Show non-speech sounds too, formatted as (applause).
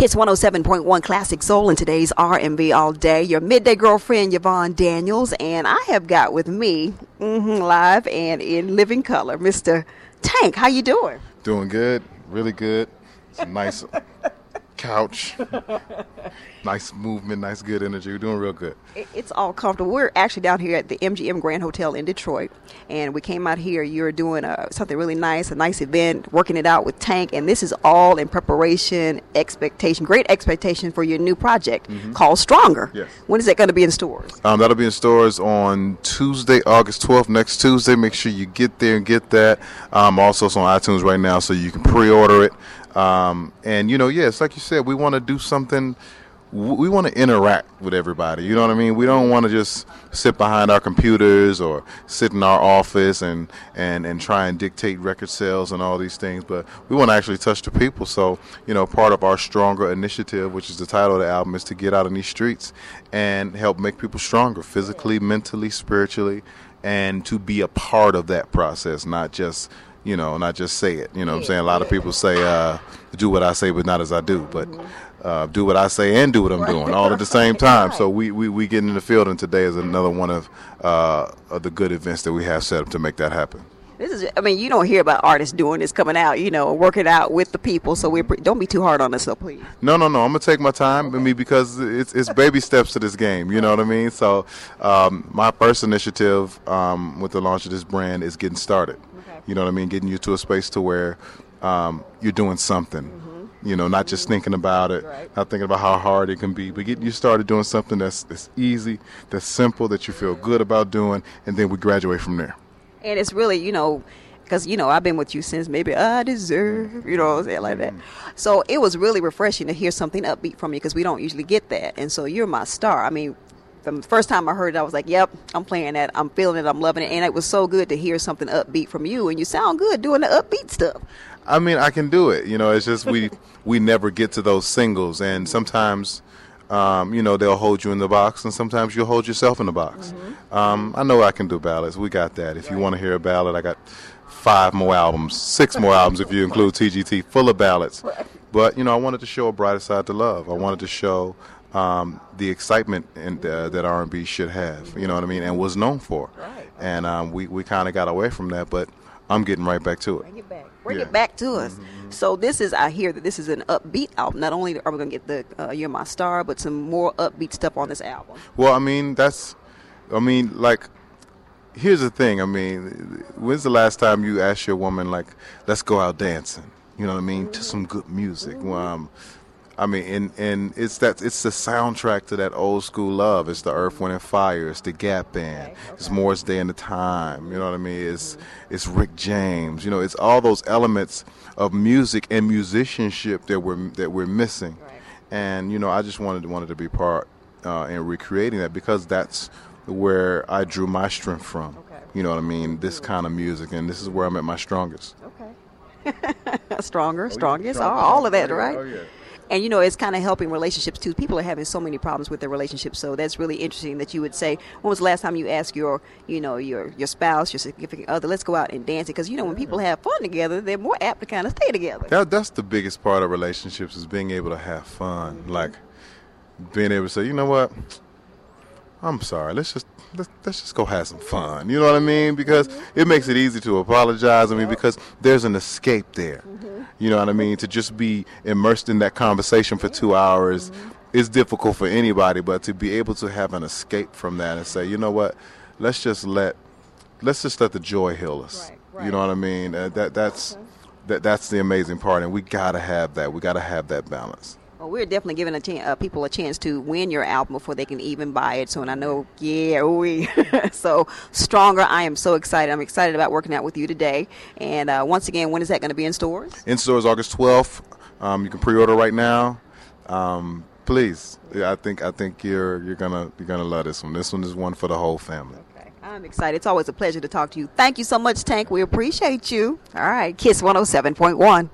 Kiss 107.1 Classic Soul and today's R&B All Day. Your midday girlfriend, Yvonne Daniels, and I have got with me, mm-hmm, live and in living color, Mr. Tank. How you doing? Doing good, really good. It's nice couch. (laughs) nice movement, nice good energy. We're doing real good. It's all comfortable. We're actually down here at the MGM Grand Hotel in Detroit, and we came out here. You're doing a, uh, something really nice, a nice event, working it out with Tank, and this is all in preparation, expectation, great expectation for your new project mm-hmm. called Stronger. Yes. When is it going to be in stores? Um, that'll be in stores on Tuesday, August 12th, next Tuesday. Make sure you get there and get that. Um, also, it's on iTunes right now, so you can pre-order it. Um, and you know, yes, like you said, we want to do something. We want to interact with everybody. You know what I mean? We don't want to just sit behind our computers or sit in our office and, and, and try and dictate record sales and all these things. But we want to actually touch the people. So, you know, part of our Stronger initiative, which is the title of the album, is to get out in these streets and help make people stronger physically, mentally, spiritually, and to be a part of that process, not just you know, not just say it. You know what I'm saying? A lot of people say, uh, do what I say, but not as I do. But uh, do what I say and do what I'm doing all at the same (laughs) time. So we, we, we get in the field, and today is another one of, uh, of the good events that we have set up to make that happen. This is, I mean, you don't hear about artists doing this, coming out, you know, working out with the people. So we don't be too hard on us, so please. No, no, no. I'm gonna take my time. Okay. I mean, because it's it's baby steps to this game. You know what I mean? So um, my first initiative um, with the launch of this brand is getting started. You know what I mean? Getting you to a space to where um, you're doing something. Mm-hmm. You know, not just mm-hmm. thinking about it, right. not thinking about how hard it can be, but getting you started doing something that's, that's easy, that's simple, that you feel good about doing, and then we graduate from there. And it's really, you know, because you know I've been with you since maybe I deserve, you know, i'm saying like that. Mm-hmm. So it was really refreshing to hear something upbeat from you because we don't usually get that. And so you're my star. I mean, from the first time I heard it, I was like, "Yep, I'm playing that. I'm feeling it. I'm loving it." And it was so good to hear something upbeat from you, and you sound good doing the upbeat stuff. I mean, I can do it. You know, it's just we (laughs) we never get to those singles, and sometimes. Um, you know they'll hold you in the box, and sometimes you'll hold yourself in the box. Mm-hmm. Um, I know I can do ballads. We got that. If right. you want to hear a ballad, I got five more albums, six more (laughs) albums if you include TGT, full of ballads. But you know, I wanted to show a brighter side to love. I wanted to show um, the excitement uh, that R&B should have, you know what I mean, and was known for. Right. And um, we, we kind of got away from that, but I'm getting right back to it. Bring it back. Bring yeah. it back to us. Mm-hmm. So this is, I hear that this is an upbeat album. Not only are we going to get the uh, You're My Star, but some more upbeat stuff on this album. Well, I mean, that's, I mean, like, here's the thing. I mean, when's the last time you asked your woman, like, let's go out dancing? You know what I mean? Mm-hmm. To some good music. Mm-hmm. Well, um, I mean, and and it's that it's the soundtrack to that old school love. It's the Earth, Wind and Fire. It's the Gap Band. Okay, okay. It's Morris Day and the Time. You know what I mean? It's mm-hmm. it's Rick James. You know, it's all those elements of music and musicianship that we're that we're missing. Right. And you know, I just wanted wanted to be part uh, in recreating that because that's where I drew my strength from. Okay. You know what I mean? This kind of music, and this is where I'm at my strongest. Okay. (laughs) Stronger, oh, strongest, all, all of that, right? Oh, yeah and you know it's kind of helping relationships too. People are having so many problems with their relationships so that's really interesting that you would say when was the last time you asked your you know your your spouse your significant other let's go out and dance because you know when people have fun together they're more apt to kind of stay together. That, that's the biggest part of relationships is being able to have fun. Mm-hmm. like being able to say you know what i'm sorry let's just let's, let's just go have some fun. You know what I mean? Because it makes it easy to apologize. I mean, because there's an escape there. Mm-hmm. You know what I mean? To just be immersed in that conversation for two hours mm-hmm. is difficult for anybody, but to be able to have an escape from that and say, you know what, let's just let let's just let the joy heal us. Right, right. You know what I mean? Uh, that that's that that's the amazing part, and we gotta have that. We gotta have that balance. Well, we're definitely giving a chance, uh, people a chance to win your album before they can even buy it. So, and I know, yeah, we. (laughs) so stronger. I am so excited. I'm excited about working out with you today. And uh, once again, when is that going to be in stores? In stores August 12th. Um, you can pre-order right now. Um, please, I think I think you're you're gonna you're gonna love this one. This one is one for the whole family. Okay, I'm excited. It's always a pleasure to talk to you. Thank you so much, Tank. We appreciate you. All right, Kiss 107.1.